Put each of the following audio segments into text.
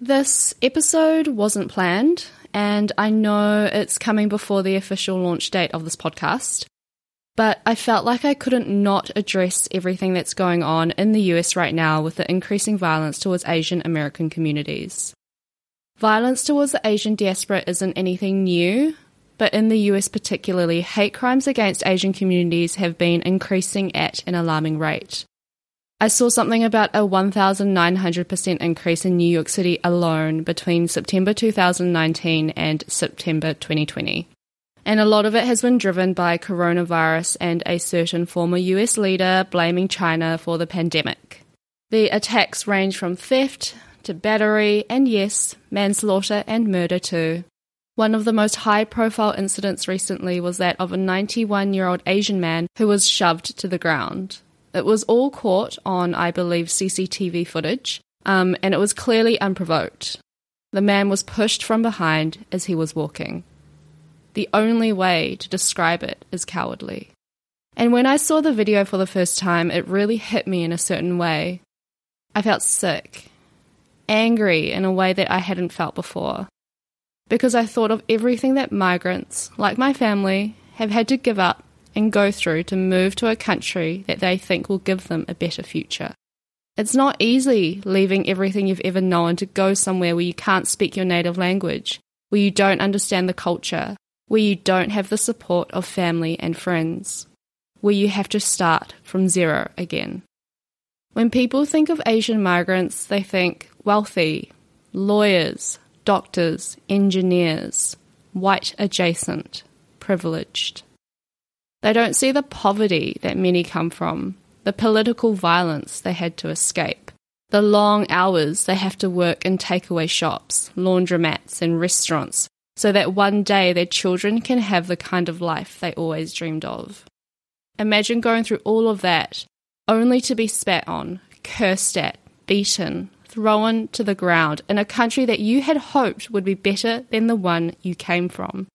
This episode wasn't planned, and I know it's coming before the official launch date of this podcast, but I felt like I couldn't not address everything that's going on in the US right now with the increasing violence towards Asian American communities. Violence towards the Asian diaspora isn't anything new, but in the US particularly, hate crimes against Asian communities have been increasing at an alarming rate. I saw something about a 1,900% increase in New York City alone between September 2019 and September 2020. And a lot of it has been driven by coronavirus and a certain former US leader blaming China for the pandemic. The attacks range from theft to battery and, yes, manslaughter and murder too. One of the most high profile incidents recently was that of a 91 year old Asian man who was shoved to the ground. It was all caught on, I believe, CCTV footage, um, and it was clearly unprovoked. The man was pushed from behind as he was walking. The only way to describe it is cowardly. And when I saw the video for the first time, it really hit me in a certain way. I felt sick, angry in a way that I hadn't felt before. Because I thought of everything that migrants, like my family, have had to give up and go through to move to a country that they think will give them a better future. It's not easy leaving everything you've ever known to go somewhere where you can't speak your native language, where you don't understand the culture, where you don't have the support of family and friends, where you have to start from zero again. When people think of Asian migrants, they think wealthy, lawyers, doctors, engineers, white adjacent, privileged. They don't see the poverty that many come from, the political violence they had to escape, the long hours they have to work in takeaway shops, laundromats, and restaurants so that one day their children can have the kind of life they always dreamed of. Imagine going through all of that only to be spat on, cursed at, beaten, thrown to the ground in a country that you had hoped would be better than the one you came from.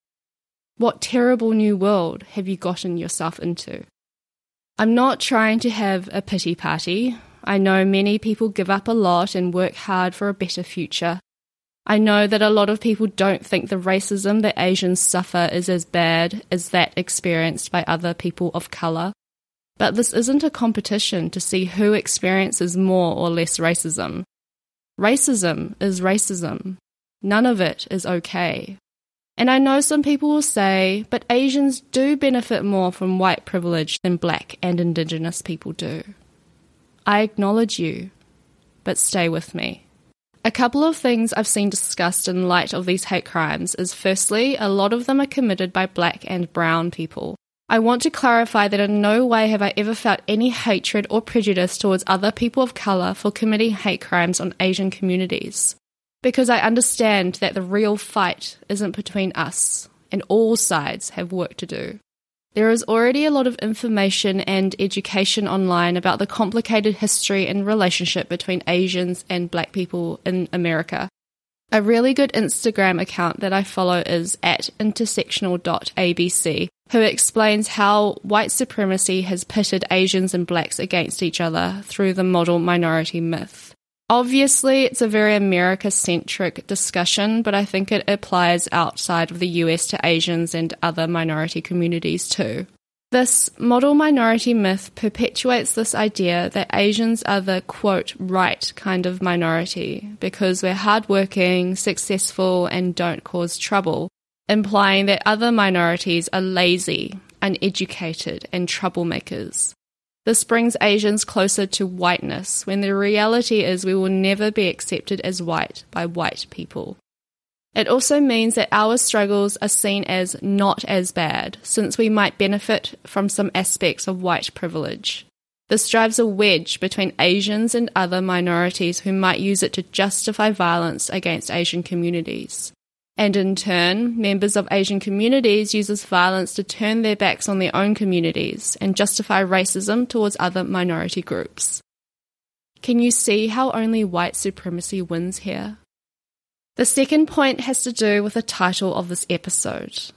What terrible new world have you gotten yourself into? I'm not trying to have a pity party. I know many people give up a lot and work hard for a better future. I know that a lot of people don't think the racism that Asians suffer is as bad as that experienced by other people of colour. But this isn't a competition to see who experiences more or less racism. Racism is racism. None of it is okay. And I know some people will say, but Asians do benefit more from white privilege than black and indigenous people do. I acknowledge you, but stay with me. A couple of things I've seen discussed in light of these hate crimes is firstly, a lot of them are committed by black and brown people. I want to clarify that in no way have I ever felt any hatred or prejudice towards other people of colour for committing hate crimes on Asian communities because I understand that the real fight isn't between us, and all sides have work to do. There is already a lot of information and education online about the complicated history and relationship between Asians and black people in America. A really good Instagram account that I follow is at intersectional.abc, who explains how white supremacy has pitted Asians and blacks against each other through the model minority myth. Obviously, it's a very America centric discussion, but I think it applies outside of the US to Asians and other minority communities too. This model minority myth perpetuates this idea that Asians are the quote right kind of minority because we're hardworking, successful, and don't cause trouble, implying that other minorities are lazy, uneducated, and troublemakers. This brings Asians closer to whiteness, when the reality is we will never be accepted as white by white people. It also means that our struggles are seen as not as bad, since we might benefit from some aspects of white privilege. This drives a wedge between Asians and other minorities who might use it to justify violence against Asian communities. And in turn, members of Asian communities use this violence to turn their backs on their own communities and justify racism towards other minority groups. Can you see how only white supremacy wins here? The second point has to do with the title of this episode.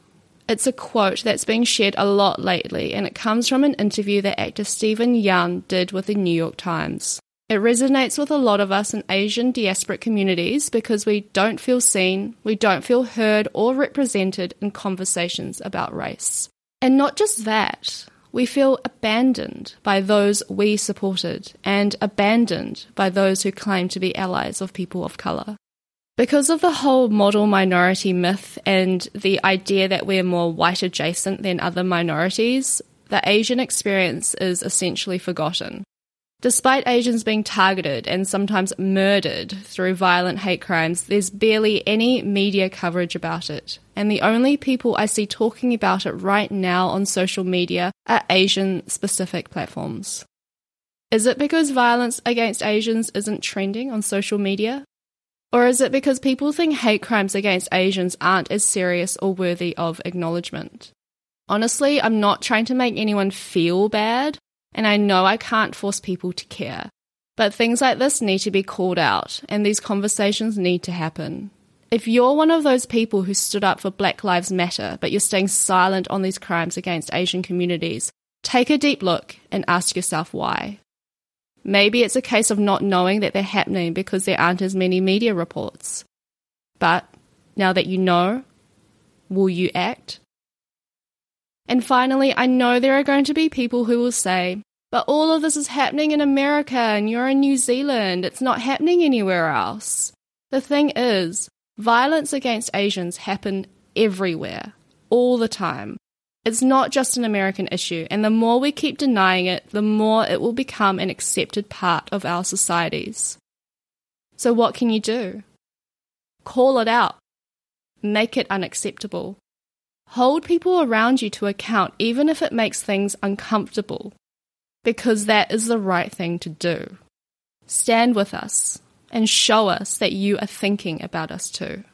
It's a quote that's been shared a lot lately, and it comes from an interview that actor Steven Yeun did with the New York Times. It resonates with a lot of us in Asian diasporic communities because we don't feel seen, we don't feel heard or represented in conversations about race. And not just that, we feel abandoned by those we supported and abandoned by those who claim to be allies of people of colour. Because of the whole model minority myth and the idea that we're more white adjacent than other minorities, the Asian experience is essentially forgotten. Despite Asians being targeted and sometimes murdered through violent hate crimes, there's barely any media coverage about it. And the only people I see talking about it right now on social media are Asian specific platforms. Is it because violence against Asians isn't trending on social media? Or is it because people think hate crimes against Asians aren't as serious or worthy of acknowledgement? Honestly, I'm not trying to make anyone feel bad, and I know I can't force people to care. But things like this need to be called out, and these conversations need to happen. If you're one of those people who stood up for Black Lives Matter, but you're staying silent on these crimes against Asian communities, take a deep look and ask yourself why. Maybe it's a case of not knowing that they're happening because there aren't as many media reports. But now that you know, will you act? And finally, I know there are going to be people who will say, but all of this is happening in America and you're in New Zealand. It's not happening anywhere else. The thing is, violence against Asians happen everywhere, all the time. It's not just an American issue, and the more we keep denying it, the more it will become an accepted part of our societies. So, what can you do? Call it out. Make it unacceptable. Hold people around you to account, even if it makes things uncomfortable, because that is the right thing to do. Stand with us and show us that you are thinking about us too.